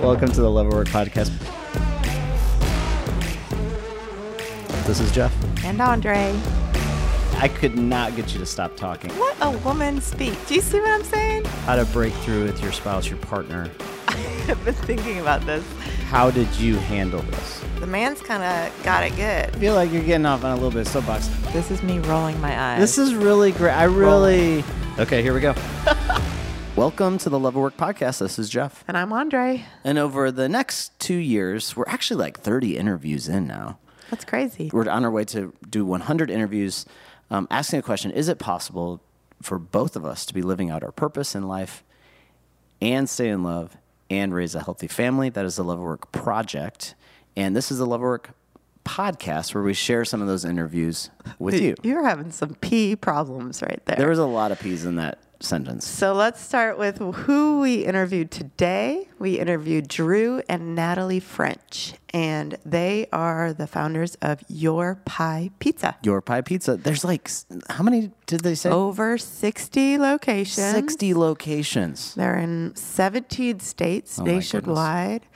Welcome to the Love Work podcast. This is Jeff. And Andre. I could not get you to stop talking. What a woman speak. Do you see what I'm saying? How to break through with your spouse, your partner. I've been thinking about this. How did you handle this? The man's kind of got it good. I feel like you're getting off on a little bit of soapbox. This is me rolling my eyes. This is really great. I really. Okay, here we go. Welcome to the Love of Work podcast. This is Jeff. And I'm Andre. And over the next two years, we're actually like 30 interviews in now. That's crazy. We're on our way to do 100 interviews, um, asking the question Is it possible for both of us to be living out our purpose in life and stay in love and raise a healthy family? That is the Love of Work project. And this is the Love of Work podcast where we share some of those interviews with you. You're having some P problems right there. There was a lot of P's in that sentence. So let's start with who we interviewed today. We interviewed Drew and Natalie French, and they are the founders of Your Pie Pizza. Your Pie Pizza. There's like, how many did they say? Over 60 locations. 60 locations. They're in 17 states Oh nationwide.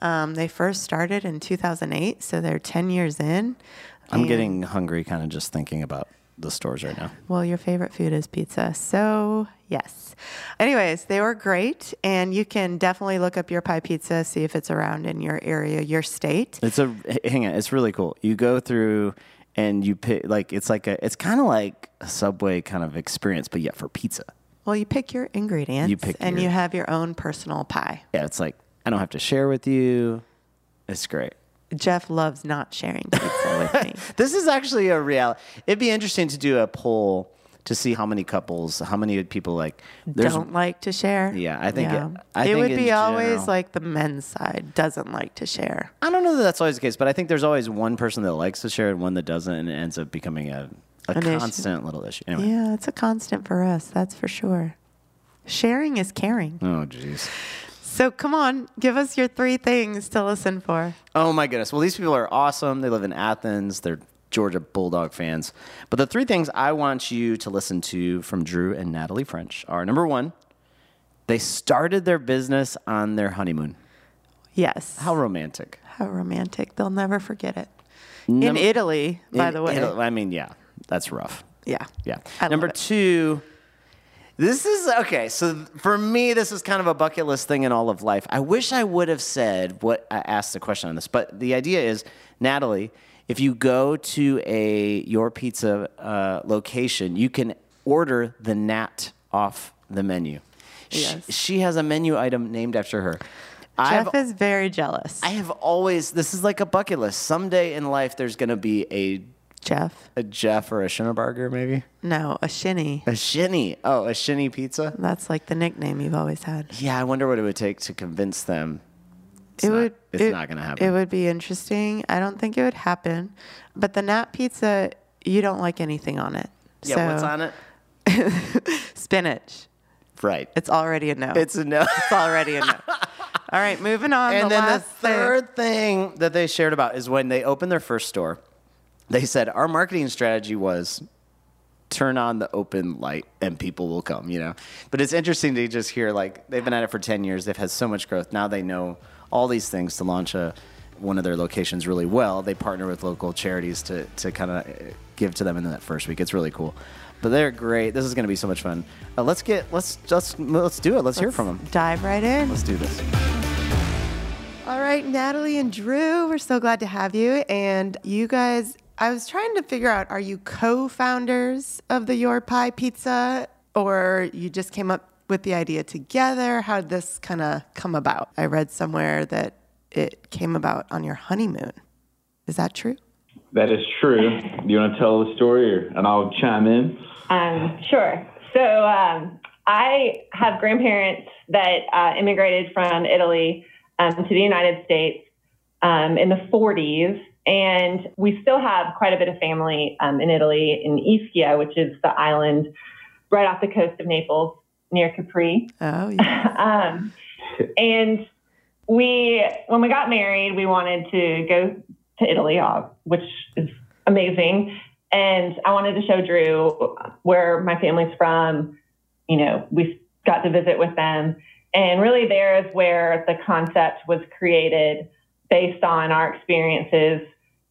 Um, they first started in 2008, so they're 10 years in. I'm And- getting hungry kind of just thinking about the stores right now. Well, your favorite food is pizza. So, yes. Anyways, they were great. And you can definitely look up your pie pizza, see if it's around in your area, your state. It's a hang on, it's really cool. You go through and you pick like it's like a it's kind of like a subway kind of experience, but yet for pizza. Well, you pick your ingredients You pick and your- you have your own personal pie. Yeah, it's like I don't have to share with you. It's great. Jeff loves not sharing pizza with me. This is actually a reality. It'd be interesting to do a poll to see how many couples, how many people like there's don't like to share. Yeah, I think it- I think would in be always general- like the men's side doesn't like to share. I don't know that that's always the case, but I think there's always one person that likes to share and one that doesn't, and it ends up becoming a, a An issue. constant little issue. Anyway. Yeah, it's a constant for us, that's for sure. Sharing is caring. Oh, jeez. So come on, give us your three things to listen for. Oh my goodness. Well, these people are awesome. They live in Athens. They're Georgia Bulldog fans. But the three things I want you to listen to from Drew and Natalie French are number one, they started their business on their honeymoon. Yes. How romantic. How romantic. They'll never forget it. In Italy, by In the way. Italy- I mean, yeah, that's rough. Yeah. Yeah. I Number two, this is okay. So for me, this is kind of a bucket list thing in all of life. I wish I would have said what I asked the question on this, but the idea is, Natalie, if you go to a your pizza uh, location, you can order the Nat off the menu. She- Yes. She, has a menu item named after her. I've Jeff is very jealous. I have always this is like a bucket list. Someday in life, there's going to be a Jeff. a Jeff or a Schinnerbarger, maybe No, a shinny. a shinny. Oh, a shinny pizza. That's like the nickname you've always had. Yeah, I wonder what it would take to convince them. It's it not, would. It's it- not going to happen. It would be interesting. I don't think it would happen. But the Nat pizza, you don't like anything on it. yeah, so, what's on it? Spinach. Right. It's already a no. It's a no. It's already a no. All right, moving on. and the then the last thing. third thing that they shared about is when they opened their first store. They said our marketing strategy was turn on the open light and people will come, you know. But it's interesting to just hear like they've been at it for 10 years, they've had so much growth. Now they know all these things to launch a one of their locations really well. They partner with local charities to to kind of give to them in that first week. It's really cool. But they're great. This is going to be so much fun. Uh, let's get let's let's let's do it. Let's, hear from them. Dive right in. Let's do this. All right, Natalie and Drew, we're so glad to have you. And you guys, I was trying to figure out are you co founders of the Your Pie Pizza or you just came up with the idea together? How did this kind of come about? I read somewhere that it came about on your honeymoon. Is that true? That is true. Do you want to tell the story, or, and I'll chime in? Um, sure. So um, I have grandparents that uh, immigrated from Italy um, to the United States um, in the 40s, and we still have quite a bit of family um, in Italy, in Ischia, which is the island right off the coast of Naples near Capri. Oh, yeah. Um, and we, when we got married, we wanted to go to Italy, uh, which is amazing. And I wanted to show Drew where my family's from. You know, we got to visit with them. and really, there is where the concept was created based on our experiences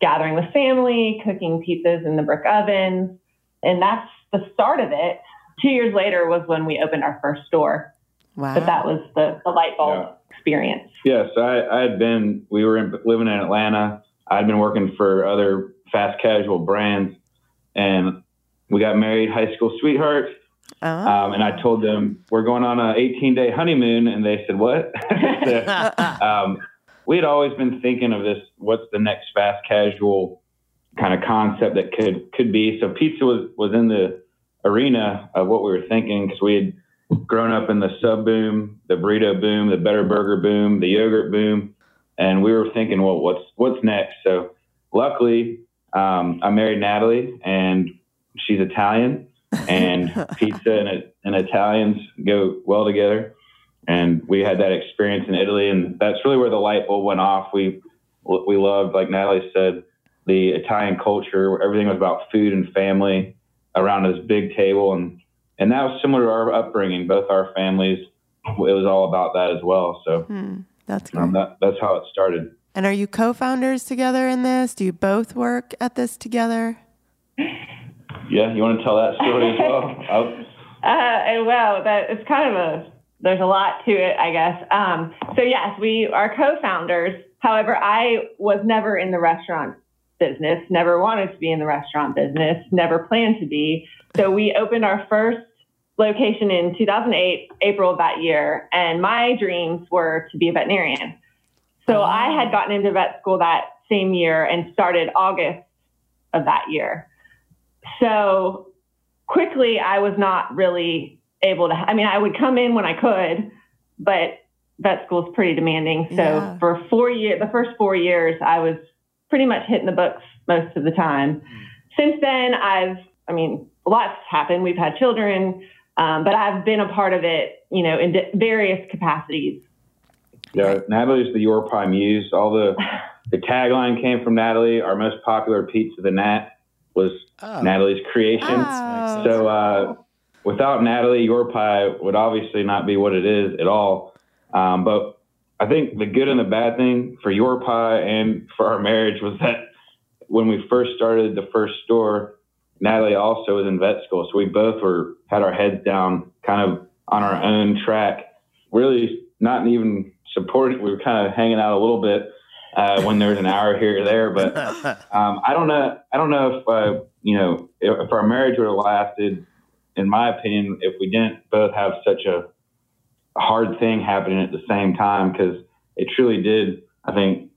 gathering with family, cooking pizzas in the brick oven. And that's the start of it. Two years later was when we opened our first store. Wow. But that was the, the light bulb Yeah. experience. Yeah, so I, I had been, we were in, living in Atlanta. I'd been working for other fast casual brands, and we got married, high school sweethearts. Oh. Um, and I told them we're going on a 18 day honeymoon, and they said, "What?" So, um, we had always been thinking of this. What's the next fast casual kind of concept that could could be? So pizza was was in the arena of what we were thinking because we had grown up in the sub boom, the burrito boom, the better burger boom, the yogurt boom, and we were thinking, well, what's what's next? So luckily, um, I married Natalie, and she's Italian, and pizza and, and Italians go well together. And we had that experience in Italy, and that's really where the light bulb went off. We we loved, like Natalie said, the Italian culture. Everything was about food and family around this big table, and and that was similar to our upbringing. Both our families, it was all about that as well. So Hmm, that's great. um, that, that's how it started. and are you co-founders together in this? Do you both work at this together? Yeah, you want to tell that story as well? I'll, Uh, and well, that it's kind of a there's a lot to it, I guess. Um, so yes, we are co-founders. However, I was never in the restaurant business, never wanted to be in the restaurant business, never planned to be. So we opened our first location in 2008, April of that year, and my dreams were to be a veterinarian. So I had gotten into vet school that same year and started August of that year. So quickly I was not really able to I mean I would come in when I could, but vet school is pretty demanding. So Yeah. for 4 years the first 4 years I was pretty much hitting the books most of the time. Since then I've I mean lots happened. We've had children um, but I've been a part of it, you know, in di- various capacities. Yeah, Natalie's the Your Pie Muse. All the the tagline came from Natalie. Our most popular pizza, the Nat, was Oh. Natalie's creation. Oh. So uh, without Natalie, Your Pie would obviously not be what it is at all. Um, but I think the good and the bad thing for Your Pie and for our marriage was that when we first started the first store, Natalie also was in vet school, so we both were had our heads down, kind of on our own track. Really, not even supported. We were kind of hanging out a little bit uh, when there was an hour here or there, but um, I don't know. I don't know if uh, you know if, if our marriage would have lasted. In my opinion, if we didn't both have such a hard thing happening at the same time, because it truly did. I think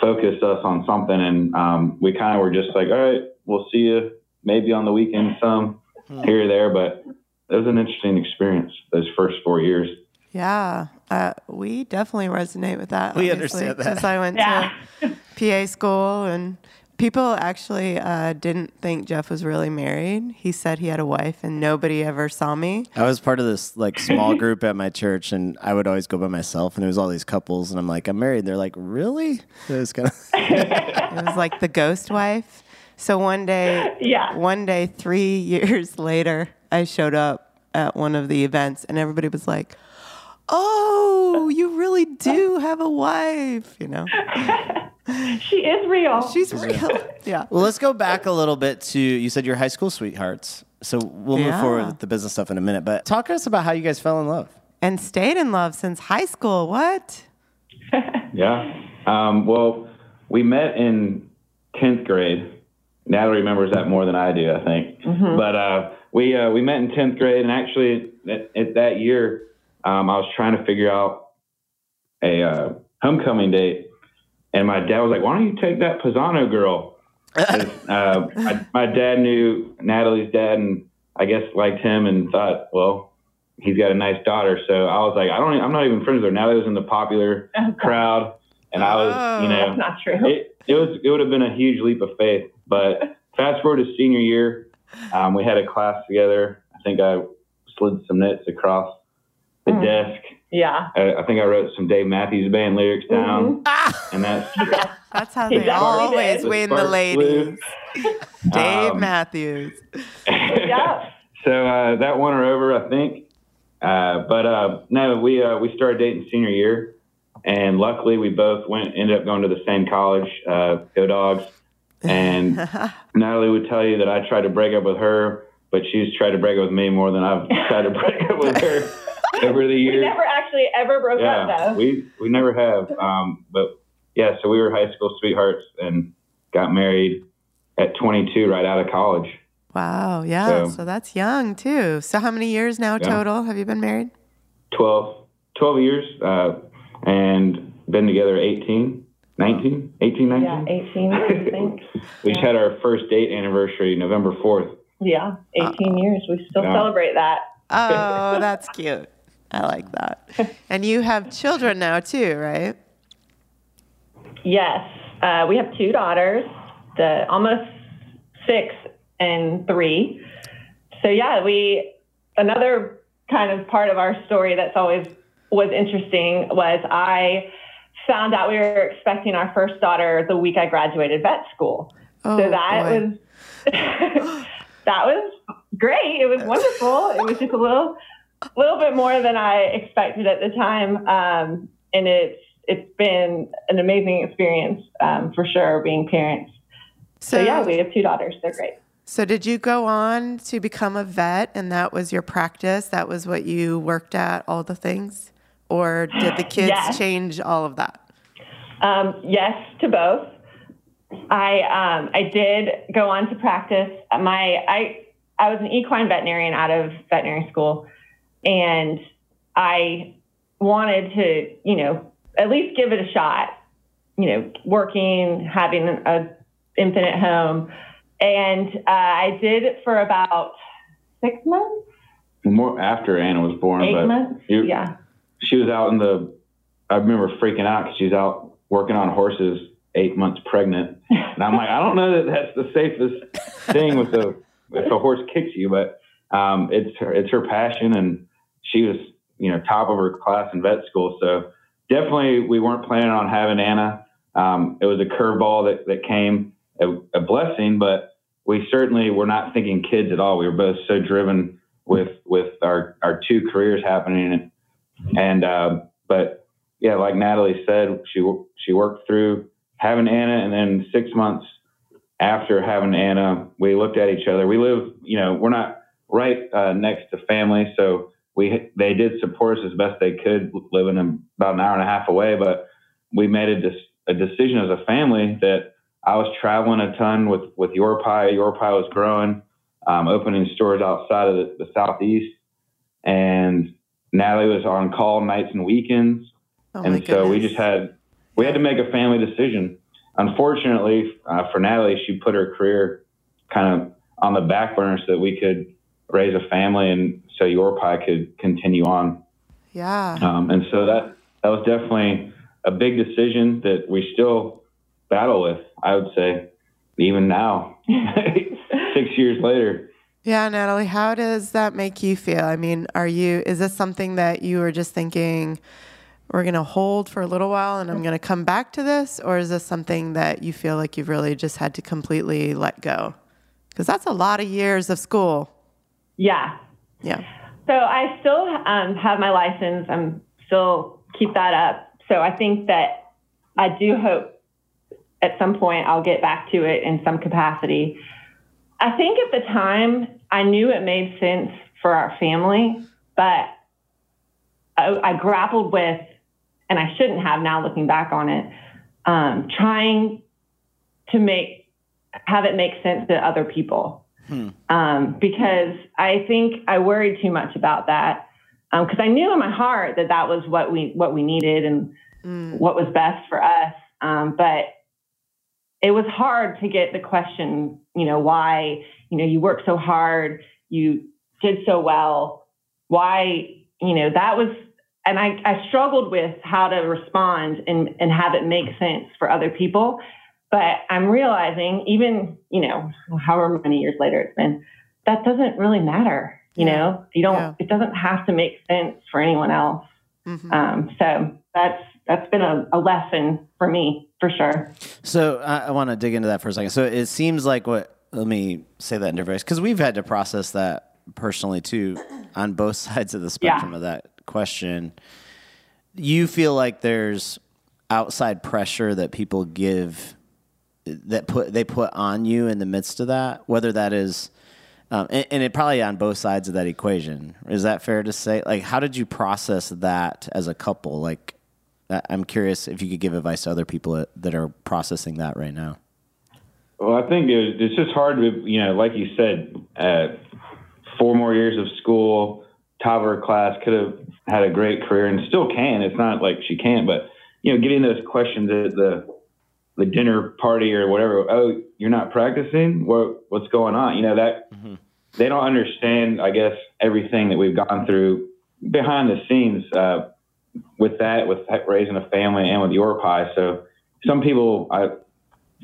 focus us on something, and um, we kind of were just like, all right, we'll see you maybe on the weekend some here or there, but it was an interesting experience those first four years. Yeah, uh, we definitely resonate with that. We understand that. Because I went Yeah. to PA school and people actually uh, didn't think Jeff was really married. He said he had a wife and nobody ever saw me. I was part of this like small group at my church, and I would always go by myself. And there was all these couples, and I'm like, I'm married. They're like, really? It was kind of It was like the ghost wife. So one day, Yeah. one day, three years later, I showed up at one of the events and everybody was like, Oh, you really do have a wife, you know? She is real. She's real. Yeah. Well, let's go back a little bit to you said your high school sweethearts. So we'll move Yeah. forward with the business stuff in a minute. But talk to us about how you guys fell in love. And stayed in love since high school. What? Yeah. Um, well, we met in 10th grade. Natalie remembers that more than I do, I think. But uh, we uh, we met in 10th grade, and actually, at, at that year, um, I was trying to figure out a uh, homecoming date, and my dad was like, "Why don't you take that Pisano girl? uh, my, my dad knew Natalie's dad, and I guess liked him, and thought, well, he's got a nice daughter. So I was like, I don't, I'm not even friends with her. Natalie was in the popular crowd, and I was, you know, That's not true. it, it was it would have been a huge leap of faith. But fast forward to senior year, um, we had a class together. I think I slid some notes across the Mm. desk. Yeah. I, I think I wrote some Dave Matthews Band lyrics down, Mm-hmm. and that's That's how they always did. win the ladies. Dave Um, Matthews. Yeah. so uh, that won her over, I think. Uh, but uh, no, we uh, we started dating senior year, and luckily we both went ended up going to the same college. Uh, go dogs! And Natalie would tell you that I tried to break up with her, but she's tried to break up with me more than I've tried to break up with her over the years. We never actually ever broke yeah, up though. we we never have. Um, but yeah, so we were high school sweethearts and got married at 22, right out of college. Wow. Yeah. So- So, that's young too. So how many years now Yeah. total have you been married? 12, 12 years uh, and been together 18, 19, 18, 19. yeah, 18, I think. We just had our first date anniversary November 4th. Yeah, 18 years. We still Yeah. celebrate that. Oh, that's cute. I like that. And you have children now too, right? Yes, uh, we have two daughters, the almost six and three. So yeah, we another kind of part of our story that's always was interesting was I found out we were expecting our first daughter the week I graduated vet school. Oh, so that boy. was that was great. It was wonderful. It was just a little little bit more than I expected at the time, um, and it's it's been an amazing experience um, for sure being parents. So, So, yeah, we have two daughters. They're great. so did you go on to become a vet and that was your practice? That was what you worked at, all the things? Or did the kids Yes. change all of that? Um, yes to both. I um, I did go on to practice. My I I was an equine veterinarian out of veterinary school, and I wanted to you know at least give it a shot. You know, working, having a infinite home, and uh, I did it for about six months, More after Anna was born, eight months. you- yeah. she was out in the. I remember freaking out because she's out working on horses, eight months pregnant, and I'm like, I don't know that that's the safest thing with the if a horse kicks you, but um, it's her it's her passion, and she was you know top of her class in vet school, so definitely we weren't planning on having Anna. Um, it was a curveball that that came, a, a blessing, but we certainly were not thinking kids at all. We were both so driven with with our our two careers happening, and, and uh, but yeah, like Natalie said, she she worked through having Anna, and then six months after having Anna, we looked at each other. We live, you know, we're not right uh, next to family, so we they did support us as best they could, living about an hour and a half away. But we made a, dis- a decision as a family that I was traveling a ton with with Your Pie. Your Pie was growing, um, opening stores outside of the, the southeast, and Natalie was on call nights and weekends Oh and so we just had we had to make a family decision. Unfortunately, uh, for Natalie, she put her career kind of on the back burner so that we could raise a family, and so Your Pie could continue on. Yeah. Um, and so that that was definitely a big decision that we still battle with. I would say, even now, six years later. Yeah, Natalie, how does that make you feel? I mean, are you, is this something that you were just thinking, we're going to hold for a little while and I'm going to come back to this? Or is this something that you feel like you've really just had to completely let go? Because that's a lot of years of school. Yeah. Yeah. So I still um, have my license. I'm still keep that up. So I think that I do hope at some point I'll get back to it in some capacity. I think at the time I knew it made sense for our family, but I, I grappled with, and I shouldn't have now looking back on it, um, trying to make have it make sense to other people um, because I think I worried too much about that because I knew in my heart that that was what we what we needed and Mm. what was best for us. Um, but it was hard to get the question, you know, why you know you worked so hard, you did so well, why you know that was. And I, I struggled with how to respond and, and have it make sense for other people. But I'm realizing, even, you know, however many years later it's been, that doesn't really matter. You Yeah. know, you don't, Yeah. it doesn't have to make sense for anyone else. Mhm. Um, so that's, that's been a, a lesson for me for sure. So I, I want to dig into that for a second. So it seems like what. Let me say that in different ways because we've had to process that personally too, on both sides of the spectrum Yeah. of that question. You feel like there's outside pressure that people give that put they put on you in the midst of that, whether that is um, and, and it probably on both sides of that equation. Is that fair to say? Like, how did you process that as a couple? Like, I'm curious if you could give advice to other people that- are processing that right now. Well, I think it, it's just hard to, you know, like you said, uh, four more years of school, top of her class, could have had a great career and still can. It's not like she can't, but you know, getting those questions at the the dinner party or whatever. Oh, you're not practicing? What what's going on? You know that they don't understand. I guess everything that we've gone through behind the scenes uh, with that, with raising a family and with your pie. So some people, I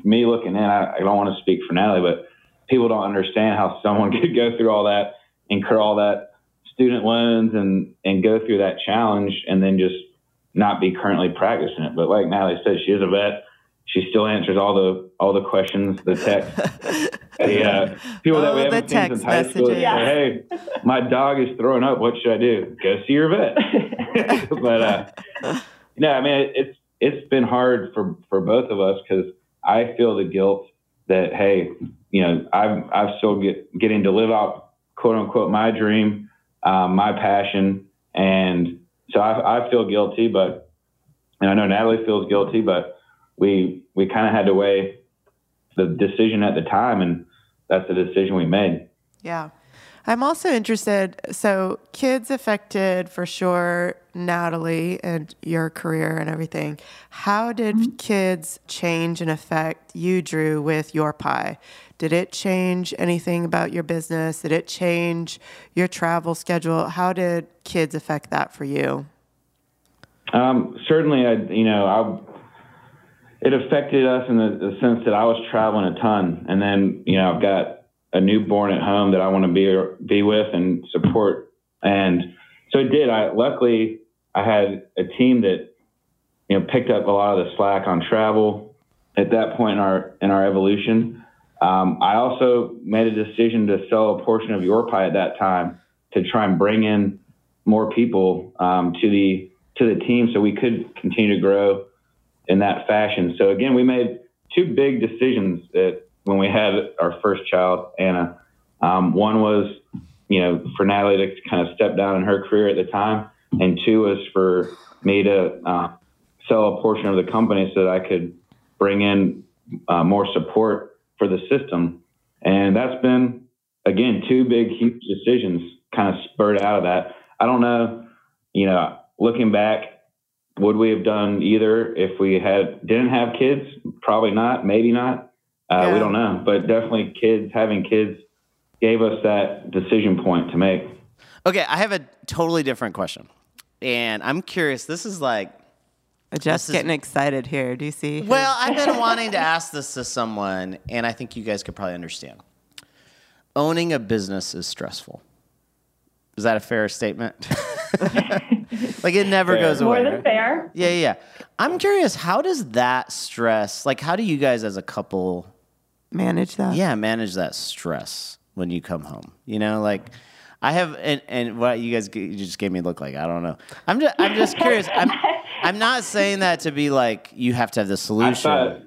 me looking in, I, I don't want to speak for Natalie, but people don't understand how someone could go through all that, incur all that student loans, and and go through that challenge, and then just not be currently practicing it. But like Natalie said, she is a vet. She still answers all the all the questions, the text. the, uh, people that we Oh, the haven't seen since text high school say, "Hey, my dog is throwing up. What should I do? Go see your vet." but uh, no, I mean it, it's it's been hard for for both of us because I feel the guilt that hey, you know, I'm I'm still get, getting to live out quote unquote my dream, um, my passion, and so I, I feel guilty, but and I know Natalie feels guilty, but we we kind of had to weigh the decision at the time, and that's the decision we made. Yeah. I'm also interested. So, kids affected for sure Natalie and your career and everything. How did kids change and affect you, Drew, with your pie? Did it change anything about your business? Did it change your travel schedule? How did kids affect that for you? Um, certainly, I you know I it affected us in the, the sense that I was traveling a ton, and then you know I've got a newborn at home that I want to be be with and support, and so it did. I luckily I had a team that you know picked up a lot of the slack on travel at that point in our in our evolution. Um, I also made a decision to sell a portion of your pie at that time to try and bring in more people um, to the to the team so we could continue to grow in that fashion. So again, we made two big decisions that when we had our first child, Anna. Um, one was, you know, for Natalie to kind of step down in her career at the time, and two was for me to uh, sell a portion of the company so that I could bring in uh, more support for the system. And that's been, again, two big, huge decisions kind of spurred out of that. I don't know, you know, looking back, would we have done either if we had didn't have kids? Probably not. Maybe not. Uh, Yeah. We don't know. But definitely, kids having kids gave us that decision point to make. Okay, I have a totally different question, and I'm curious. This is like, Jeff's is- getting excited here. Do you see? well, I've been wanting to ask this to someone, and I think you guys could probably understand. Owning a business is stressful. Is that a fair statement? like it never Fair. goes away. More than right? fair. Yeah, yeah, yeah. I'm curious. How does that stress? Like, how do you guys as a couple? manage that. yeah manage that stress when you come home you know like i have and, and what you guys you just gave me a look like i don't know i'm just i'm just curious i'm i'm not saying that to be like you have to have the I solution thought,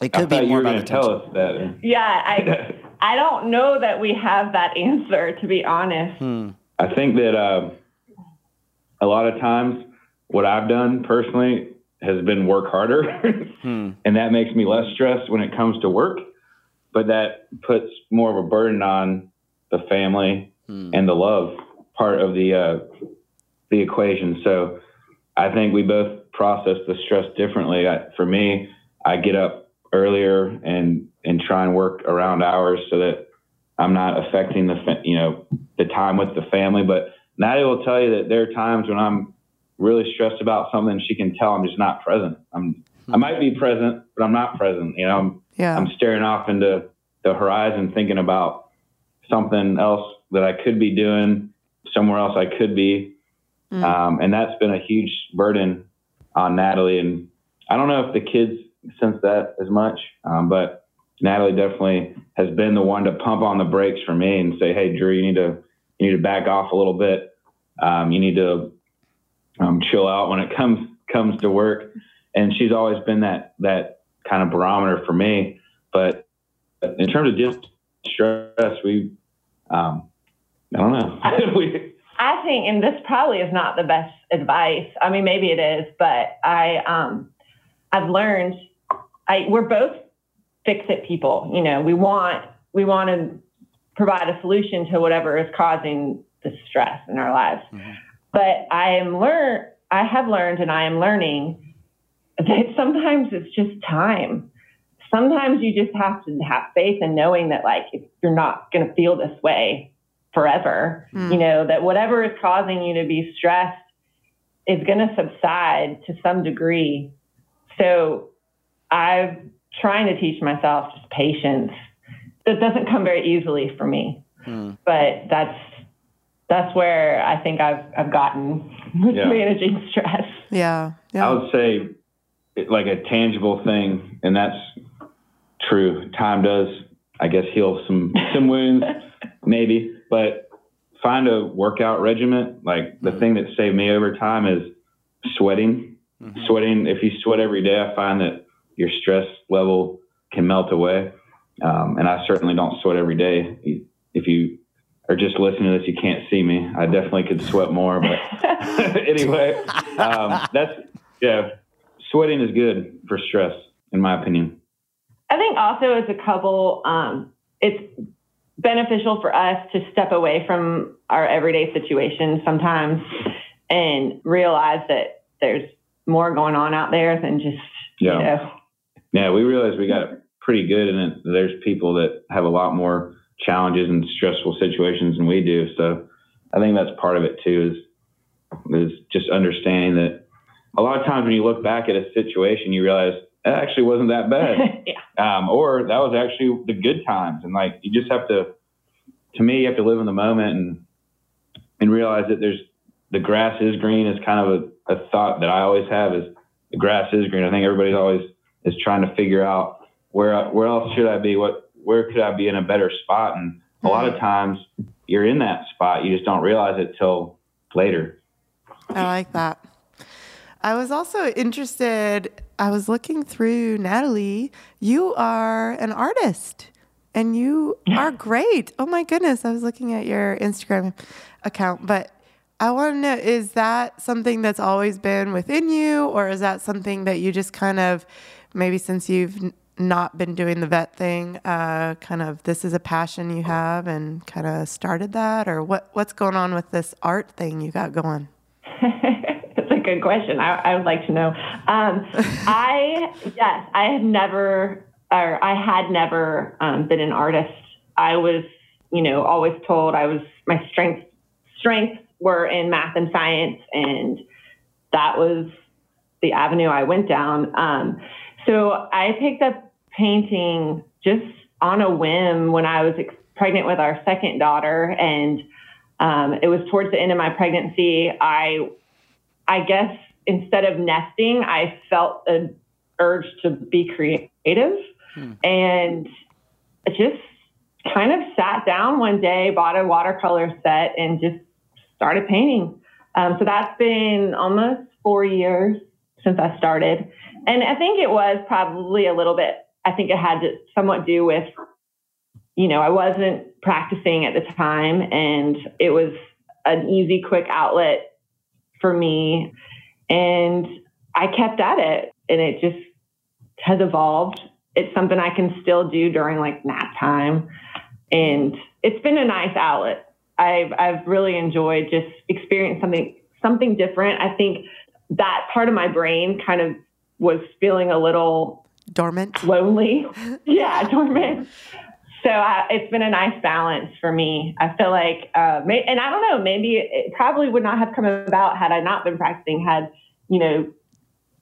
it I could be more were about the to tell tension. us that. Yeah, I I don't know that we have that answer to be honest. Hmm. I think that uh, a lot of times what I've done personally has been work harder, and that makes me less stressed when it comes to work. But that puts more of a burden on the family and the love part of the uh, the equation. So I think we both process the stress differently. I, for me, I get up earlier and and try and work around hours so that I'm not affecting the fa- you know the time with the family. But Natalie will tell you that there are times when I'm really stressed about something. She can tell I'm just not present. I'm I might be present, but I'm not present. You know, I'm Yeah. I'm staring off into the horizon, thinking about something else that I could be doing, somewhere else I could be, um, and that's been a huge burden on Natalie. And I don't know if the kids sense that as much, um, but Natalie definitely has been the one to pump on the brakes for me and say, "Hey, Drew, you need to you need to back off a little bit. Um, you need to um, chill out when it comes comes to work. And she's always been that that kind of barometer for me. But in terms of just stress, we um, I don't know. we, I think, and this probably is not the best advice. I mean, maybe it is, but I um, I've learned. I we're both fix it people. You know, we want we want to provide a solution to whatever is causing the stress in our lives. Mm-hmm. But I am learn I have learned and I am learning that sometimes it's just time. Sometimes you just have to have faith in knowing that like if you're not going to feel this way forever, mm. you know, that whatever is causing you to be stressed is going to subside to some degree. So I'm trying to teach myself just patience. That doesn't come very easily for me, mm. but that's that's where I think I've I've gotten with yeah. managing stress. Yeah, yeah. I would say like a tangible thing, and that's true. Time does, I guess, heal some some wounds, maybe, but find a workout regimen. Like the mm-hmm. thing that saved me over time is sweating. Mm-hmm. Sweating. If you sweat every day, I find that your stress level can melt away. Um, and I certainly don't sweat every day. If you are just listening to this, you can't see me. I definitely could sweat more, but anyway, um, that's yeah. Sweating is good for stress, in my opinion. I think also as a couple, um, it's beneficial for us to step away from our everyday situation sometimes and realize that there's more going on out there than just yeah. you know. Yeah, we realize we got pretty good, and there's people that have a lot more challenges and stressful situations than we do. So I think that's part of it too is is just understanding that a lot of times when you look back at a situation, you realize that actually wasn't that bad, yeah. um, or that was actually the good times. And like you just have to, to me, you have to live in the moment and and realize that there's the grass is green is kind of a, a thought that I always have is the grass is green. I think everybody's always is trying to figure out where where else should I be? What where could I be in a better spot? And a lot of mm-hmm. times you're in that spot, you just don't realize it till later. I like that. I was also interested. I was looking through Natalie. You are an artist and you are great. Oh my goodness. I was looking at your Instagram account, but I want to know is that something that's always been within you, or is that something that you just kind of maybe since you've not been doing the vet thing, uh, kind of this is a passion you have and kind of started that, or what what's going on with this art thing you got going? That's a good question. I, I would like to know. Um, I yes, I have never, or I had never um, been an artist. I was, you know, always told I was my strength strengths were in math and science, and that was the avenue I went down. Um, so I picked up painting just on a whim when I was ex- pregnant with our second daughter, and um, it was towards the end of my pregnancy. I, I guess instead of nesting, I felt an urge to be creative, hmm. and just kind of sat down one day, bought a watercolor set, and just started painting. Um, so that's been almost four years since I started. And I think it was probably a little bit, I think it had to somewhat do with, you know, I wasn't practicing at the time and it was an easy, quick outlet for me. And I kept at it and it just has evolved. It's something I can still do during like nap time. And it's been a nice outlet. I've, I've really enjoyed just experiencing something, something different. I think that part of my brain kind of was feeling a little dormant, lonely. yeah, dormant. So uh, it's been a nice balance for me. I feel like, uh, may, and I don't know, maybe it probably would not have come about had I not been practicing. Had you know,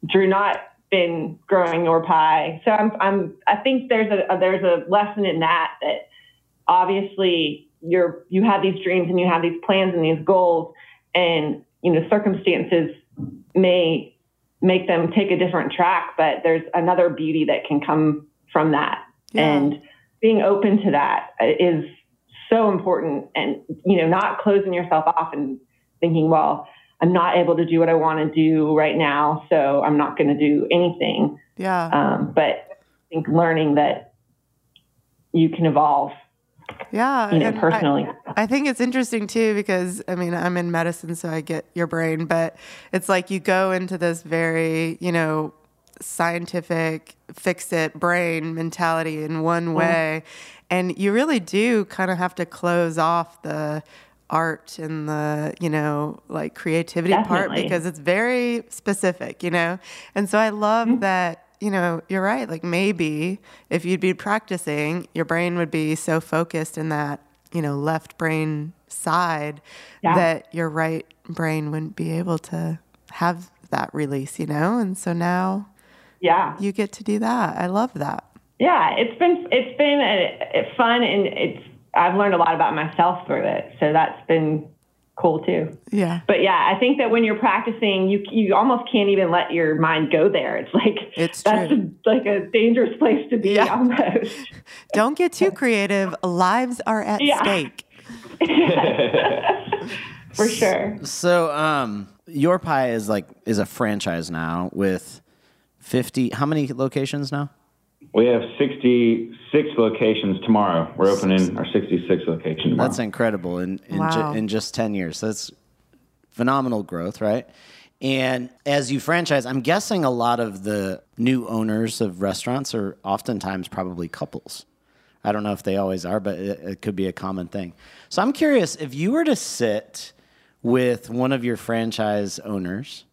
Drew not been growing your pie. So I'm, I'm, I think there's a, a there's a lesson in that that obviously you're you have these dreams and you have these plans and these goals, and you know circumstances may make them take a different track, but there's another beauty that can come from that. Yeah. And being open to that is so important. And, you know, not closing yourself off and thinking, well, I'm not able to do what I want to do right now, so I'm not going to do anything. Yeah. Um, but I think learning that you can evolve, Yeah. you know, and I- personally. I think it's interesting too because I mean I'm in medicine, so I get your brain, but it's like you go into this very you know scientific fix it brain mentality in one mm-hmm. way, and you really do kind of have to close off the art and the you know like creativity part because it's very specific, you know, and so I love mm-hmm. that. You know, you're right. Like maybe if you'd be practicing, your brain would be so focused in that you know, left brain side Yeah. that your right brain wouldn't be able to have that release, you know? And so now yeah. you get to do that. I love that. yeah, it's been it's been a, a fun and it's I've learned a lot about myself through it. So that's been cool too. Yeah. But yeah, I think that when you're practicing, you you almost can't even let your mind go there. It's like It's that's true. A, like a dangerous place to be Yeah. almost. Don't get too creative. Lives are at Yeah. stake. For sure. So, um, Your Pie is like is a franchise now with fifty. How many locations now? We have 66 locations tomorrow. We're opening our 66 location tomorrow. That's incredible in in, Wow. ju- in just ten years. That's phenomenal growth, right? And as you franchise, I'm guessing a lot of the new owners of restaurants are oftentimes probably couples. I don't know if they always are, but it, it could be a common thing. So I'm curious if you were to sit with one of your franchise owners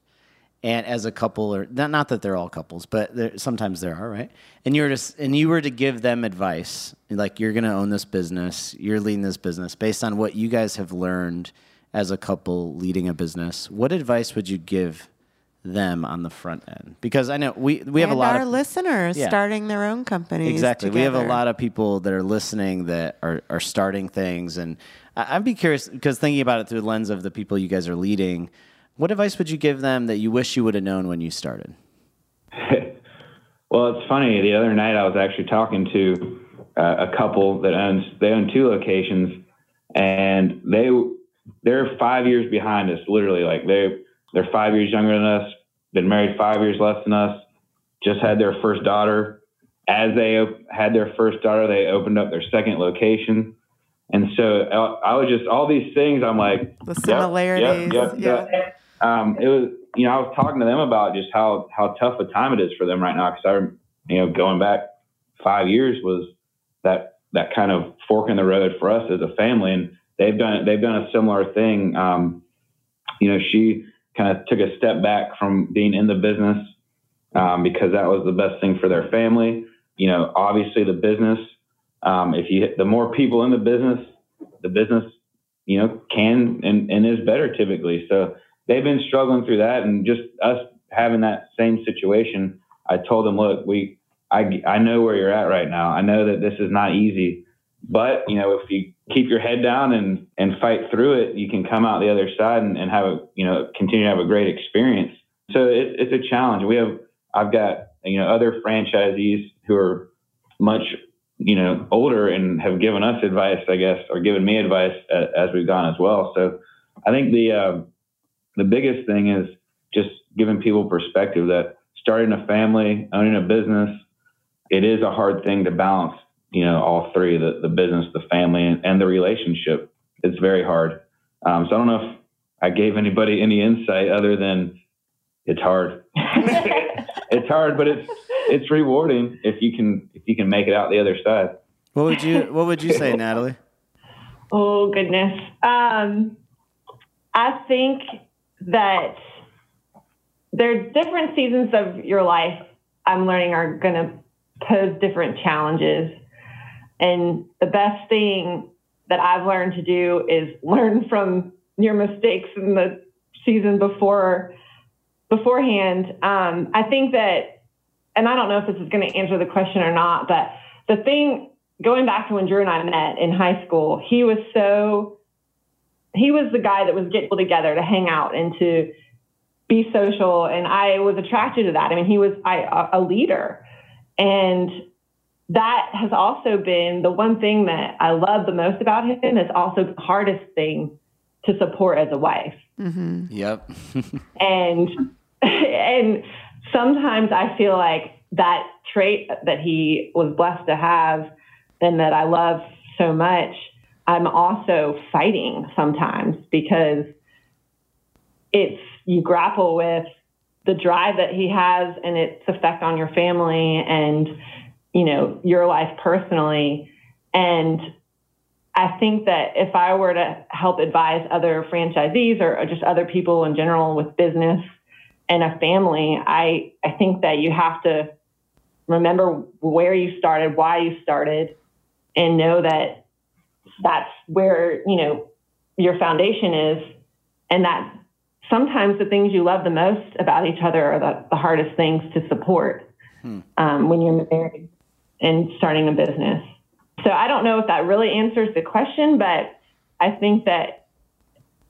and as a couple or not, not that they're all couples but there, sometimes there are right and you were to s- and you were to give them advice like you're going to own this business you're leading this business based on what you guys have learned as a couple leading a business what advice would you give them on the front end because i know we we have and a lot our of listeners Yeah. starting their own companies. Exactly. We have a lot of people that are listening that are, are starting things. And I- I'd be curious because thinking about it through the lens of the people you guys are leading, what advice would you give them that you wish you would have known when you started? Well, it's funny. The other night, I was actually talking to uh, a couple that owns they own two locations, and they they're five years behind us. Literally, like they they're five years younger than us. Been married five years less than us. Just had their first daughter. As they op- had their first daughter, they opened up their second location. And so I, I was just all these things. I'm like The Yep, similarities. yep, yep, yeah. Um, it was, you know, I was talking to them about just how, how tough a time it is for them right now. Cause I, you know, going back five years was that, that kind of fork in the road for us as a family. And they've done, they've done a similar thing. Um, you know, she kind of took a step back from being in the business, um, because that was the best thing for their family. You know, obviously the business, um, if you, the more people in the business, the business, you know, can and, and is better typically. So, they've been struggling through that and just us having that same situation i told them look we I, I know where you're at right now. I know that this is not easy but you know if you keep your head down and and fight through it you can come out the other side and, and have a you know continue to have a great experience. So it, it's a challenge. We have i've got you know other franchisees who are much you know older and have given us advice i guess or given me advice as, as we've gone as well. So i think the uh, the biggest thing is just giving people perspective that starting a family, owning a business, it is a hard thing to balance, you know, all three, the, the business, the family, and, and the relationship. It's very hard. Um, so I don't know if I gave anybody any insight other than it's hard. it's hard, but it's, it's rewarding if you can, if you can make it out the other side. What would you What would you say, Natalie? Oh goodness. Um, I think that there's different seasons of your life. I'm learning are going to pose different challenges, and the best thing that I've learned to do is learn from your mistakes in the season before beforehand. Um, I think that, and I don't know if this is going to answer the question or not, but the thing going back to when Drew and I met in high school, he was so he was the guy that was getting people together to hang out and to be social, and I was attracted to that. I mean, he was I, a- a leader, and that has also been the one thing that I love the most about him is also the hardest thing to support as a wife. Mm-hmm. Yep. And and sometimes I feel like that trait that he was blessed to have and that I love so much, I'm also fighting sometimes because it's you grapple with the drive that he has and its effect on your family and you know your life personally. And I think that if I were to help advise other franchisees or just other people in general with business and a family, I, I think that you have to remember where you started, why you started, and know that that's where, you know, your foundation is. And that sometimes the things you love the most about each other are the, the hardest things to support um, when you're married and starting a business. So I don't know if that really answers the question, but I think that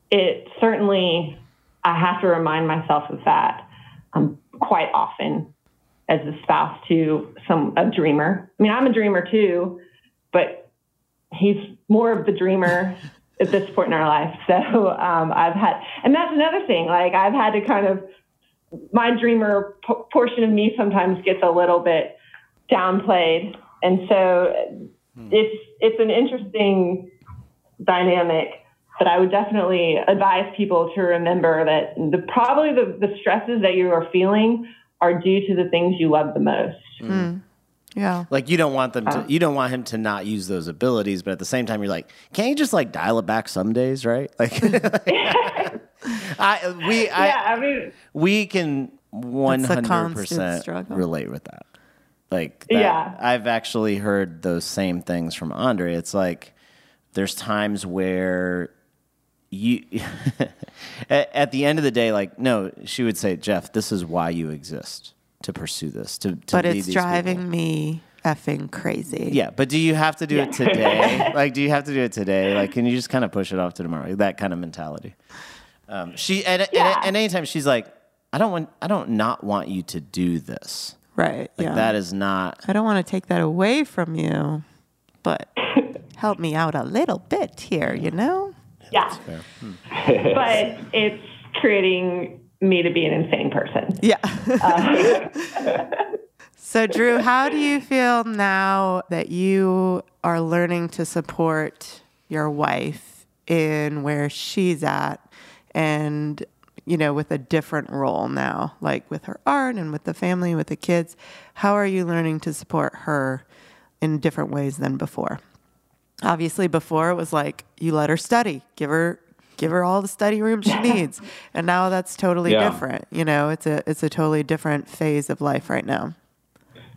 it certainly, I have to remind myself of that um, quite often as a spouse to some a dreamer. I mean, I'm a dreamer too, but he's more of the dreamer at this point in our life. So um, I've had, and that's another thing. Like I've had to kind of my dreamer p- portion of me sometimes gets a little bit downplayed, and so it's it's an interesting dynamic. But I would definitely advise people to remember that the probably the, the stresses that you are feeling are due to the things you love the most. Yeah. Like you don't want them to, uh. you don't want him to not use those abilities, but at the same time, you're like, can't you just like dial it back some days, right? Like, I we I, yeah, I mean, we can one It's a hundred constant percent struggle. relate with that. Like, that, Yeah. I've actually heard those same things from Andrea. It's like there's times where you, at, at the end of the day, like, no, she would say, Jeff, this is why you exist to pursue this. To, to But it's these people." driving me effing crazy. Yeah, but do you have to do it today? like, do you have to do it today? Like, can you just kind of push it off to tomorrow? That kind of mentality. Um, she and, Yeah. and, and anytime she's like, I don't want, I don't not want you to do this. Right. Like yeah. that is not. I don't want to take that away from you, but help me out a little bit here, you know? yeah, fair. but it's creating me to be an insane person. Yeah. Uh, so, Drew, how do you feel now that you are learning to support your wife in where she's at and, you know, with a different role now, like with her art and with the family, with the kids? How are you learning to support her in different ways than before? Obviously, before it was like you let her study, give her. Give her all the study room she needs, and now that's totally Yeah. different. You know, it's a it's a totally different phase of life right now.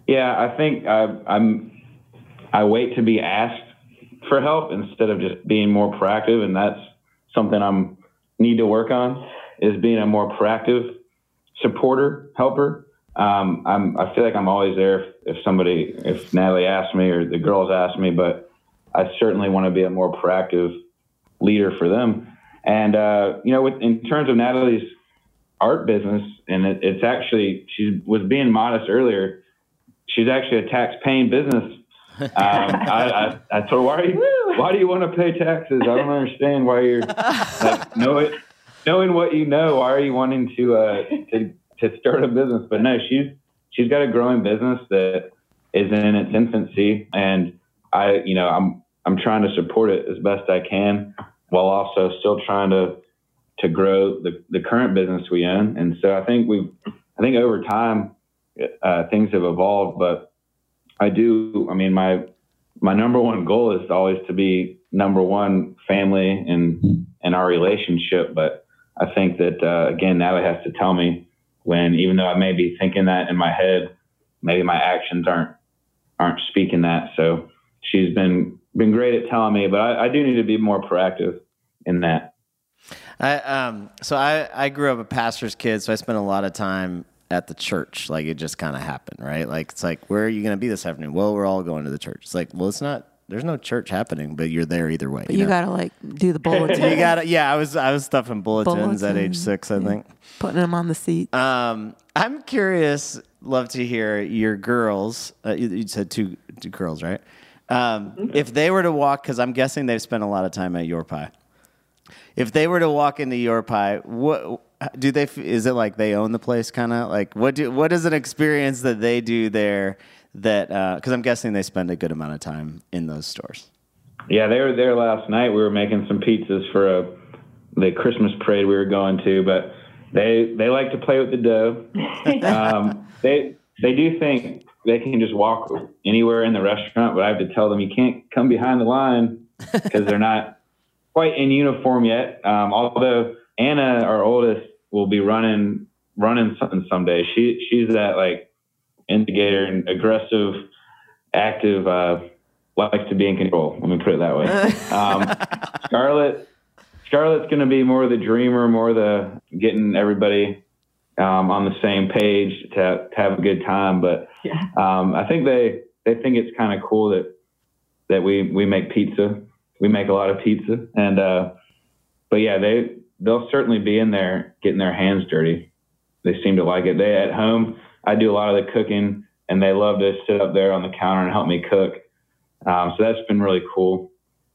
Yeah, I think I, I'm. I wait to be asked for help instead of just being more proactive, and that's something I'm need to work on. Is being a more proactive supporter, helper. Um, I'm. I feel like I'm always there if, if somebody, if Natalie asks me or the girls ask me, but I certainly want to be a more proactive leader for them. And uh, you know, with, in terms of Natalie's art business, and it, it's actually she was being modest earlier she's actually a tax paying business. Um, I, I, I told her, why, you, why do you want to pay taxes? I don't understand why you're like, knowing, knowing what you know, why are you wanting to, uh, to, to start a business? But no, she's, she's got a growing business that is in its infancy. And I, you know, I'm, I'm trying to support it as best I can while also still trying to, to grow the, the current business we own. And so I think we've, I think over time, uh, things have evolved, but I do. I mean, my my number one goal is always to be number one family and and our relationship. But I think that uh, again, Natalie has to tell me when, even though I may be thinking that in my head, maybe my actions aren't aren't speaking that. So she's been been great at telling me, but I, I do need to be more proactive in that. I um. So I I grew up a pastor's kid, so I spent a lot of time at the church. Like it just kind of happened, right? Like it's like, where are you going to be this afternoon? Well, we're all going to the church. It's like, well, it's not. There's no church happening, but you're there either way. You, know? gotta like do the bulletin, you gotta. Yeah, I was I was stuffing bulletins at age six, I think. putting them on the seat. Um, I'm curious. Love to hear your girls. Uh, you, you said two girls, right? Um, if they were to walk, because I'm guessing they've spent a lot of time at Your Pie. If they were to walk into Your Pie, what do they? Is it like they own the place, kind of like what do? What is an experience that they do there? That because I'm guessing they spend a good amount of time in those stores. Yeah, they were there last night. We were making some pizzas for a, the Christmas parade we were going to, but they they like to play with the dough. Um, they they do think they can just walk anywhere in the restaurant, but I have to tell them you can't come behind the line because they're not quite in uniform yet. Um, although Anna, our oldest, will be running running something someday. She she's that like instigator and aggressive, active. Uh, likes to be in control. Let me put it that way. Um, Scarlett, Scarlett's going to be more the dreamer, more the getting everybody um, on the same page to have, to have a good time. But Yeah. um, I think they they think it's kind of cool that that we we make pizza. We make a lot of pizza, and uh, but yeah, they they'll certainly be in there getting their hands dirty. They seem to like it. They at home, I do a lot of the cooking, and they love to sit up there on the counter and help me cook. Um, so that's been really cool.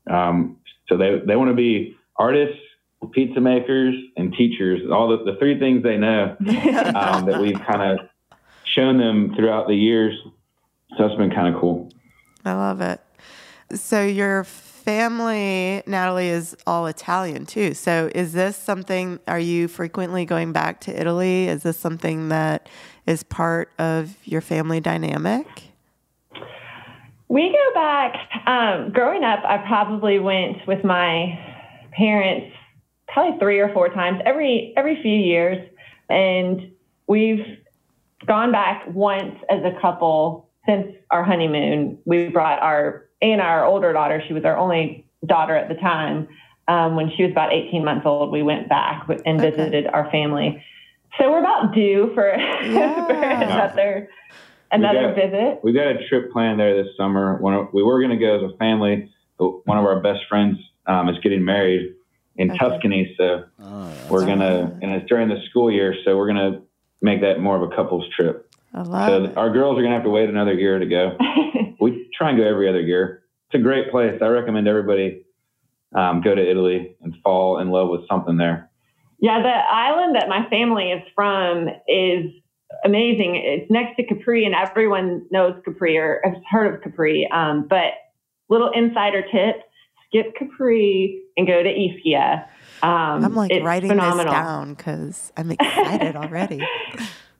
Um, so they they want to be artists, pizza makers, and teachers. All the, the three things they know um, that we've kind of shown them throughout the years. So that's been kind of cool. I love it. So your family, Natalie, is all Italian too. So is this something? Are you frequently going back to Italy? Is this something that is part of your family dynamic? We go back. Um, growing up, I probably went with my parents probably three or four times every every few years, and we've gone back once as a couple since our honeymoon. We brought our and our older daughter. She was our only daughter at the time. Um, when she was about 18 months old, we went back and Okay. visited our family. So we're about due for, for Yeah. another another got- visit. We've got a trip planned there this summer. One of, we were going to go as a family, but one of our best friends um, is getting married in Okay. Tuscany, so we're gonna and it's during the school year, so we're gonna make that more of a couples trip. I love So it. our girls are gonna have to wait another year to go. we try and go every other year. It's a great place. I recommend everybody um, go to Italy and fall in love with something there. Yeah, the island that my family is from is amazing. It's next to Capri, and everyone knows Capri or has heard of Capri. Um, but little insider tip: skip Capri and go to Ischia. Um, I'm like it's writing phenomenal. this down because I'm excited already.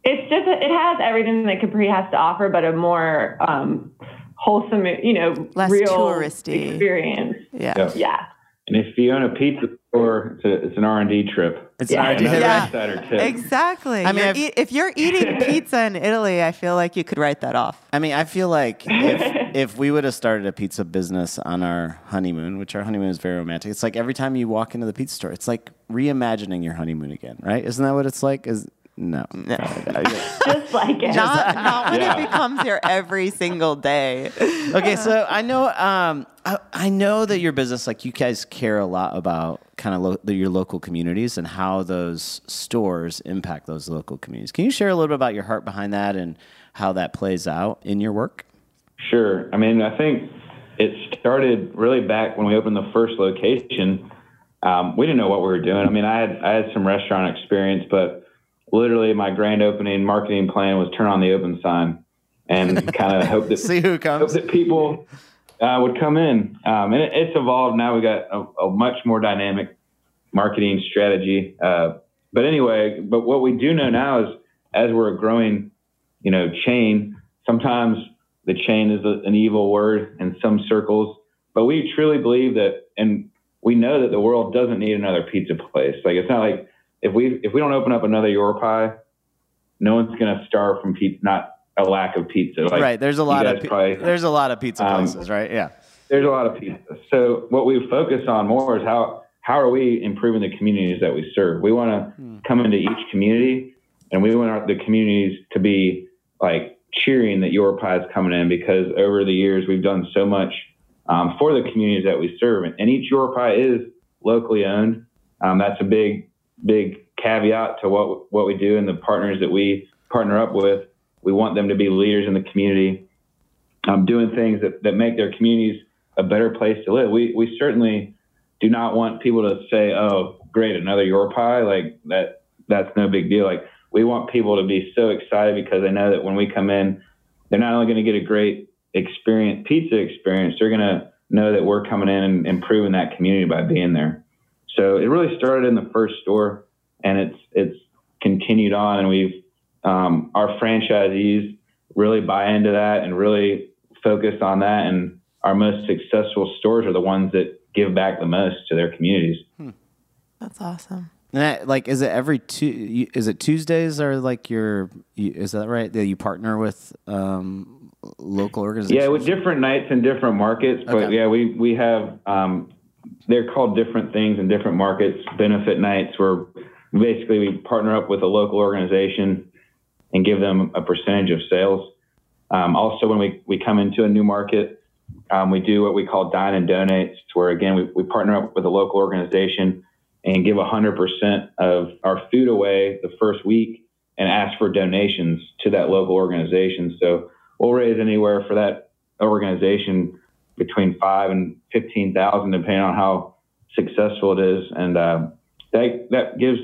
It's just it has everything that Capri has to offer, but a more um, wholesome, you know, Less real touristy. experience. Yeah. Yeah. Yeah. And if you own a pizza store, it's, a, it's an R and D trip. It's Yeah. an idea. Another Yeah. insider tip. Exactly. I mean, You're I've- if you're eating pizza in Italy, I feel like you could write that off. I mean, I feel like if if we would have started a pizza business on our honeymoon, which our honeymoon is very romantic, it's like every time you walk into the pizza store, it's like reimagining your honeymoon again, right? Isn't that what it's like? Is no, no. Just like it. Not, not when Yeah. it becomes your every single day. okay, so I know um, I, I know that your business, like you guys, care a lot about kind of lo- the, your local communities and how those stores impact those local communities. Can you share a little bit about your heart behind that and how that plays out in your work? Sure. I mean, I think it started really back when we opened the first location. Um, we didn't know what we were doing. I mean, I had I had some restaurant experience, but literally my grand opening marketing plan was turn on the open sign and kind of hope that See who comes. that people uh, would come in. Um, and it, it's evolved now. We got a, a much more dynamic marketing strategy. Uh, but anyway, but what we do know now is as we're a growing, you know, chain, sometimes the chain is a, an evil word in some circles, but we truly believe that, and we know that the world doesn't need another pizza place. Like it's not like if we if we don't open up another Your Pie, no one's going to starve from pizza. Not a lack of pizza. Like, right, there's a lot of pi- there's a lot of pizza Um, places, right? Yeah. there's a lot of pizza. So what we focus on more is how how are we improving the communities that we serve? We want to come into each community, and we want our, the communities to be like cheering that Your Pie is coming in because over the years we've done so much um, for the communities that we serve, and, each Your Pie is locally owned. Um, that's a big big caveat to what what we do and the partners that we partner up with. We want them to be leaders in the community um, doing things that, that make their communities a better place to live. We we certainly do not want people to say, "Oh, great, another Your Pie." Like that that's no big deal. Like we want people to be so excited because they know that when we come in, they're not only going to get a great experience, pizza experience, they're going to know that we're coming in and improving that community by being there. So it really started in the first store, and it's it's continued on, and we've um, our franchisees really buy into that and really focus on that, and our most successful stores are the ones that give back the most to their communities. Hmm. That's awesome. That, like, is it every two? Is it Tuesdays or like your? Is that right? That you partner with um, local organizations? Yeah, with different nights in different markets. But okay. yeah, we we have um, they're called different things in different markets. Benefit nights where basically we partner up with a local organization and give them a percentage of sales. Um, also, when we, we come into a new market, um, we do what we call dine and donates, where again we, we partner up with a local organization and give 100% of our food away the first week and ask for donations to that local organization. So we'll raise anywhere for that organization between five and 15,000, depending on how successful it is. And uh, that, that gives,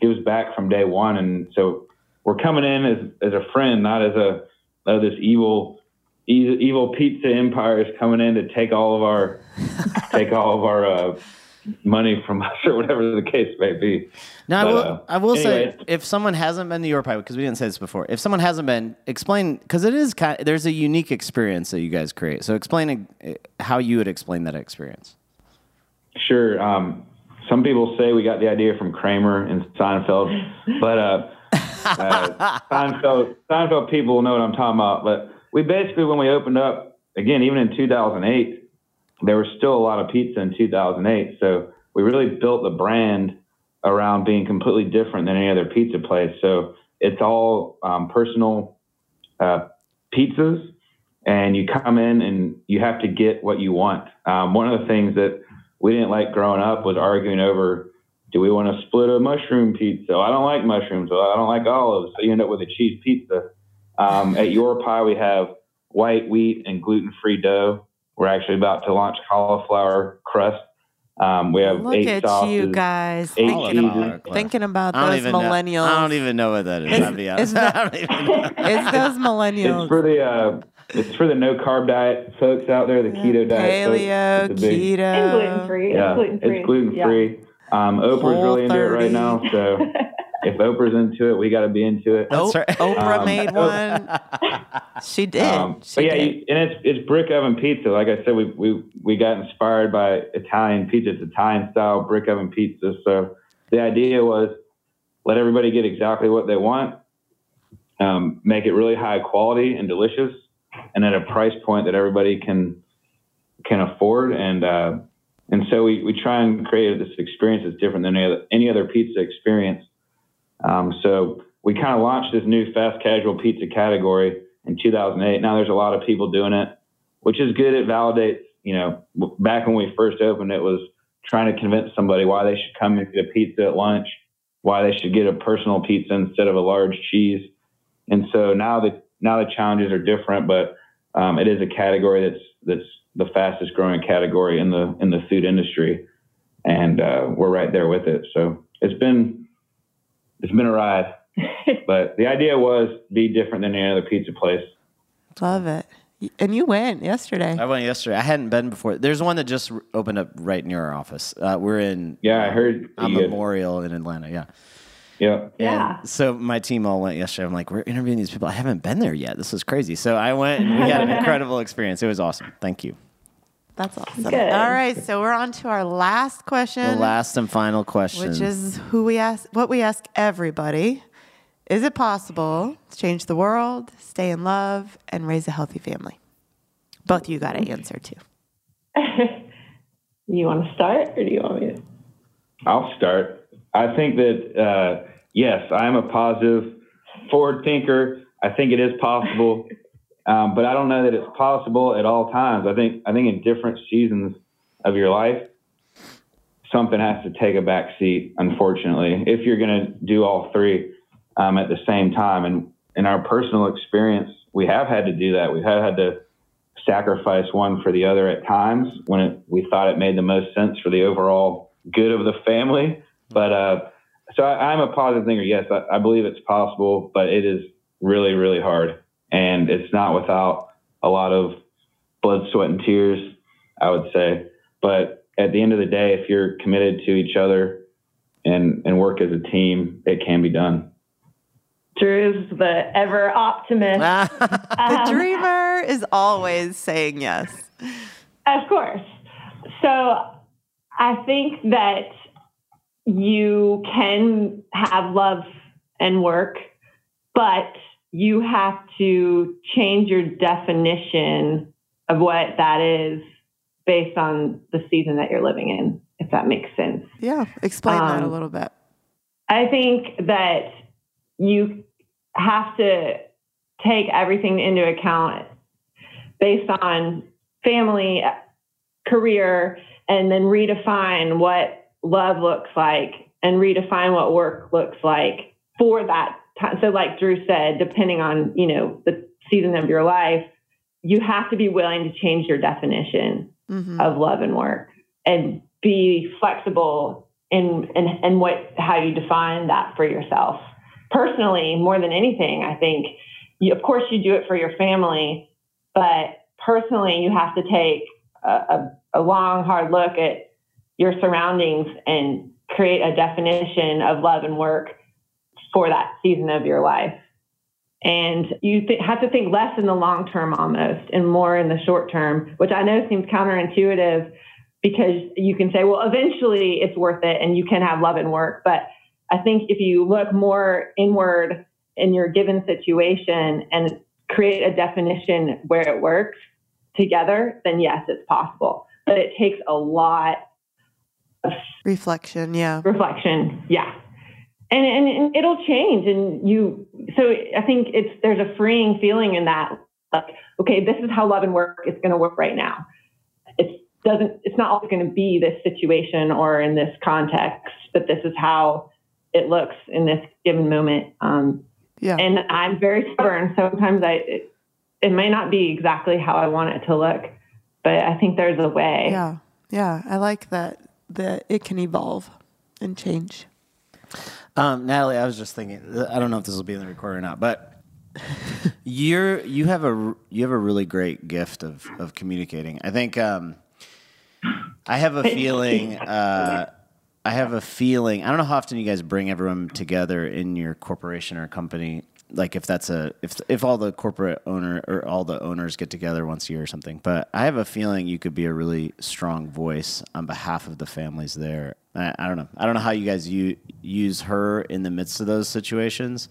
gives back from day one. And so we're coming in as, as a friend, not as a, oh, this evil, evil pizza empire is coming in to take all of our, take all of our, uh, money from us or whatever the case may be. Now, but, I will, uh, I will say, if someone hasn't been to Your Pie, because we didn't say this before, if someone hasn't been, explain because it is kind. Of, there's a unique experience that you guys create. So explain uh, how you would explain that experience. Sure. Um, some people say we got the idea from Kramer and Seinfeld, but uh, uh, Seinfeld Seinfeld people know what I'm talking about. But we basically, when we opened up again, even in 2008 there was still a lot of pizza in 2008. So we really built the brand around being completely different than any other pizza place. So it's all um, personal uh, pizzas, and you come in and you have to get what you want. Um, one of the things that we didn't like growing up was arguing over do we want to split a mushroom pizza? I don't like mushrooms. I don't like olives. So you end up with a cheese pizza. Um, at Your Pie, we have white wheat and gluten free dough. We're actually about to launch cauliflower crust. Um, we have Look eight at sauces, you guys eight thinking, about, thinking about those millennials. Know, I don't even know what that is. It's, be honest. That, it's those millennials. It's for the uh, it's for the no carb diet folks out there, the yeah, keto diet. Paleo, folks. keto, and gluten free. Yeah, gluten free. it's gluten free. Yeah. Um, Oprah's Whole really 30. into it right now, so if Oprah's into it, we got to be into it. That's right. Oprah um, made one. she did. Um, she but yeah, did. and it's it's brick oven pizza. Like I said, we we we got inspired by Italian pizza. It's Italian style brick oven pizza. So the idea was let everybody get exactly what they want, um, make it really high quality and delicious, and at a price point that everybody can can afford. And uh, and so we, we try and create this experience that's different than any other, any other pizza experience. Um, so we kind of launched this new fast casual pizza category in 2008. Now there's a lot of people doing it, which is good. It validates, you know, back when we first opened, it was trying to convince somebody why they should come and get a pizza at lunch, why they should get a personal pizza instead of a large cheese. And so now the now the challenges are different, but um, it is a category that's that's the fastest growing category in the in the food industry, and uh, we're right there with it. So it's been it's been a ride. but the idea was be different than any other pizza place. Love it. And you went yesterday. I went yesterday. I hadn't been before. There's one that just opened up right near our office. Uh, we're in. Yeah, I heard. Uh, Memorial in Atlanta. Yeah. Yeah. Yeah. so my team all went yesterday. I'm like, we're interviewing these people. I haven't been there yet. This is crazy. So I went and we had an incredible experience. It was awesome. Thank you. That's awesome. Good. All right, so we're on to our last question. The last and final question, which is who we ask, what we ask everybody: Is it possible to change the world, stay in love, and raise a healthy family? Both you got to answer too. you want to start, or do you want me to? I'll start. I think that uh, yes, I am a positive, forward thinker. I think it is possible. Um, but I don't know that it's possible at all times. I think I think in different seasons of your life, something has to take a back seat. Unfortunately, if you're going to do all three um, at the same time, and in our personal experience, we have had to do that. We have had to sacrifice one for the other at times when it, we thought it made the most sense for the overall good of the family. But uh, so I, am a positive thinker. Yes, I, I believe it's possible, but it is really, really hard. And it's not without a lot of blood, sweat, and tears, I would say. But at the end of the day, if you're committed to each other and, and work as a team, it can be done. Drew's the ever optimist. the um, dreamer is always saying yes. Of course. So I think that you can have love and work, but you have to change your definition of what that is based on the season that you're living in, if that makes sense. Yeah, explain um, that a um, little bit. I think that you have to take everything into account based on family, career, and then redefine what love looks like and redefine what work looks like for that time. So, like Drew said, depending on you know the season of your life, you have to be willing to change your definition mm-hmm. of love and work and be flexible in, in in what how you define that for yourself personally, more than anything, I think, you, of course, you do it for your family, but personally, you have to take a, a, a long, hard look at your surroundings and create a definition of love and work for that season of your life. And you th- have to think less in the long term almost and more in the short term, which I know seems counterintuitive because you can say, well, eventually it's worth it and you can have love and work. But I think if you look more inward in your given situation and create a definition where it works together, then yes, it's possible. But it takes a lot of reflection. Yeah. Reflection. Yeah. And, and, and it'll change. And you, so I think it's, there's a freeing feeling in that, like, okay, this is how love and work is going to work right now. It doesn't, it's not always going to be this situation or in this context, but this is how it looks in this given moment. Um, yeah. And I'm very stubborn. Sometimes I, it, it may not be exactly how I want it to look, but I think there's a way. Yeah. Yeah. I like that, that it can evolve and change. Um, Natalie, I was just thinking, I don't know if this will be in the recording or not, but you're, you have a, you have a really great gift of, of communicating. I think, um, I have a feeling, uh, I have a feeling. I don't know how often you guys bring everyone together in your corporation or company. Like if that's a if if all the corporate owner or all the owners get together once a year or something. But I have a feeling you could be a really strong voice on behalf of the families there. I, I don't know. I don't know how you guys u- use her in the midst of those situations,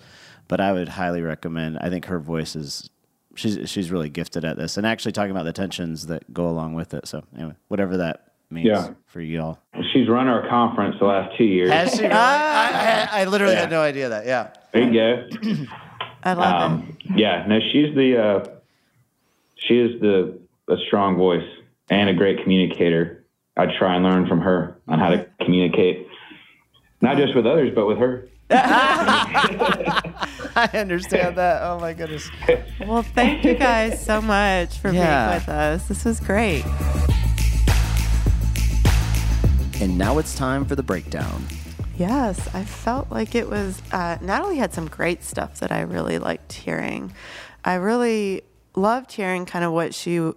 but I would highly recommend. I think her voice is she's she's really gifted at this and actually talking about the tensions that go along with it. So anyway, whatever that means yeah. for you all. She's run our conference the last two years. Has she? Really? Ah! I, I, I, literally yeah. had no idea that. Yeah. There you go. I love um, it. Yeah. No, she's the uh, she is the a strong voice and a great communicator. I try and learn from her on how to communicate, not just with others, but with her. I understand that. Oh my goodness. Well, thank you guys so much for yeah. being with us. This was great. And now it's time for the breakdown. Yes, I felt like it was. Uh, Natalie had some great stuff that I really liked hearing. I really loved hearing kind of what she,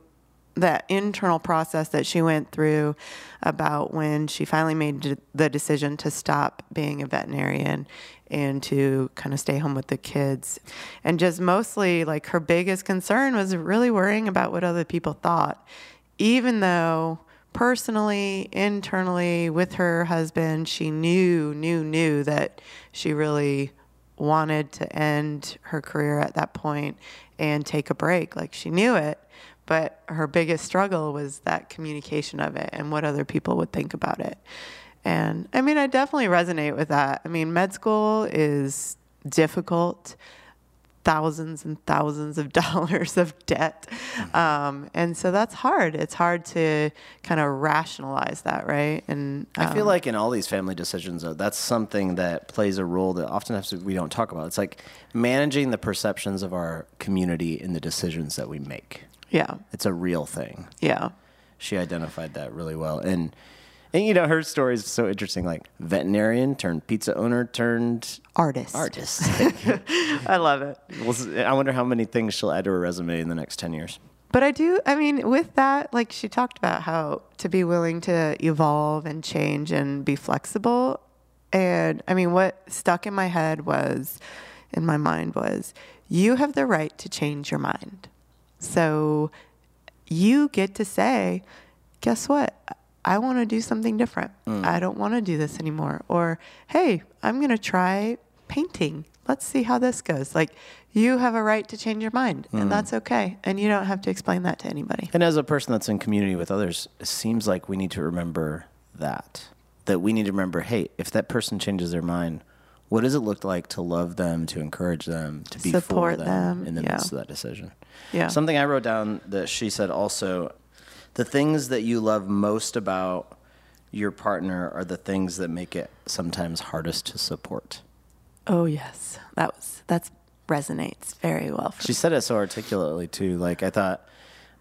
that internal process that she went through about when she finally made the decision to stop being a veterinarian and to kind of stay home with the kids. And just mostly, like, her biggest concern was really worrying about what other people thought, even though personally, internally, with her husband, she knew, knew, knew that she really wanted to end her career at that point and take a break. Like she knew it, but her biggest struggle was that communication of it and what other people would think about it. And I mean, I definitely resonate with that. I mean, med school is difficult thousands and thousands of dollars of debt. Um, and so that's hard. It's hard to kind of rationalize that, right? And um, I feel um, like in all these family decisions, though, that's something that plays a role that oftentimes we don't talk about. It's like managing the perceptions of our community in the decisions that we make. Yeah. It's a real thing. Yeah. She identified that really well. And and you know, her story is so interesting. Like veterinarian turned pizza owner turned Artist. artist. I love it. Well, I wonder how many things she'll add to her resume in the next ten years. But I do, I mean, with that, like she talked about how to be willing to evolve and change and be flexible. And I mean, what stuck in my head was, in my mind was, you have the right to change your mind. So you get to say, guess what? I want to do something different. Mm. I don't want to do this anymore. Or, hey, I'm going to try painting. Let's see how this goes. Like, you have a right to change your mind, and mm. that's okay. And you don't have to explain that to anybody. And as a person that's in community with others, it seems like we need to remember that. That we need to remember, hey, if that person changes their mind, what does it look like to love them, to encourage them, to be Support for them, them, in the yeah. midst of that decision? Yeah. Something I wrote down that she said also the things that you love most about your partner are the things that make it sometimes hardest to support. Oh, yes. That was, that resonates very well for She said it so articulately too. Like I thought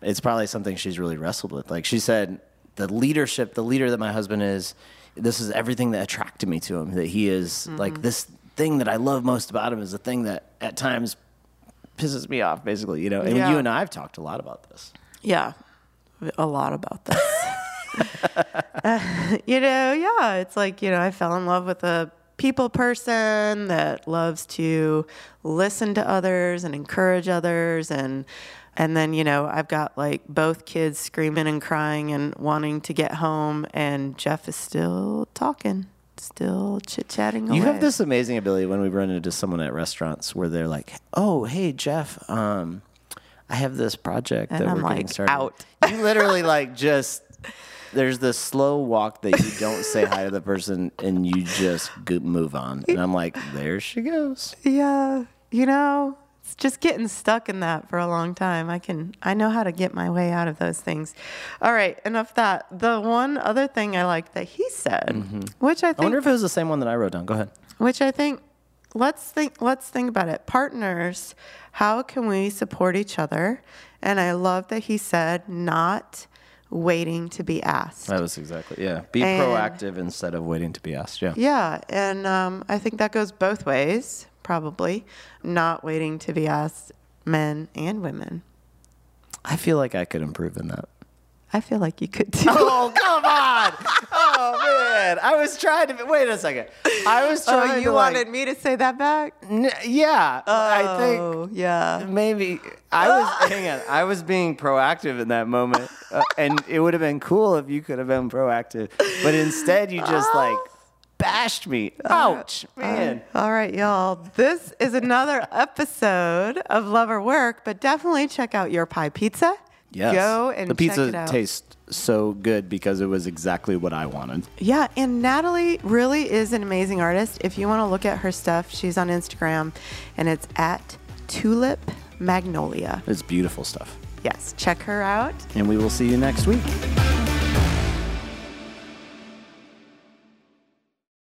it's probably something she's really wrestled with. Like she said, the leadership, the leader that my husband is, this is everything that attracted me to him. That he is Mm-hmm. like this thing that I love most about him is the thing that at times pisses me off, basically. You know, and Yeah. you and I have talked a lot about this. Yeah, a lot about this. Uh, you know, yeah, it's like, you know, I fell in love with a people person that loves to listen to others and encourage others and and then, you know, I've got like both kids screaming and crying and wanting to get home and Jeff is still talking, still chit-chatting away. You have this amazing ability when we run into someone at restaurants where they're like, "Oh, hey Jeff, um, I have this project And that I'm we're getting like, started." out. You literally like just there's this slow walk that you don't say hi to the person and you just move on, and I'm like, there she goes. Yeah, you know, it's just getting stuck in that for a long time. I can, I know how to get my way out of those things. All right, enough that. The one other thing I like that he said, mm-hmm. which I I wonder if it was the same one that I wrote down. Go ahead. which I think, let's think, let's think about it. Partners, how can we support each other? And I love that he said, not waiting to be asked. That was exactly yeah. Be And- proactive instead of waiting to be asked. Yeah. Yeah, and um, I think that goes both ways, probably. Not waiting to be asked, men and women. I feel like I could improve in that. I feel like you could too. Oh come on! Oh man, I was trying to. Wait a second. I was trying Oh, to. you like- wanted me to say that back? N- yeah, I think Oh, yeah. maybe I was. hang on, I was being proactive in that moment, uh, and it would have been cool if you could have been proactive. But instead, you just like bashed me. Ouch, man. All right, y'all. This is another episode of Love or Work, but definitely check out Your Pie Pizza. Yes. Go and the pizza check it out. tastes so good because it was exactly what I wanted. Yeah, and Natalie really is an amazing artist. If you want to look at her stuff, she's on Instagram and it's at Tulip Magnolia. It's beautiful stuff. Yes, check her out. And we will see you next week.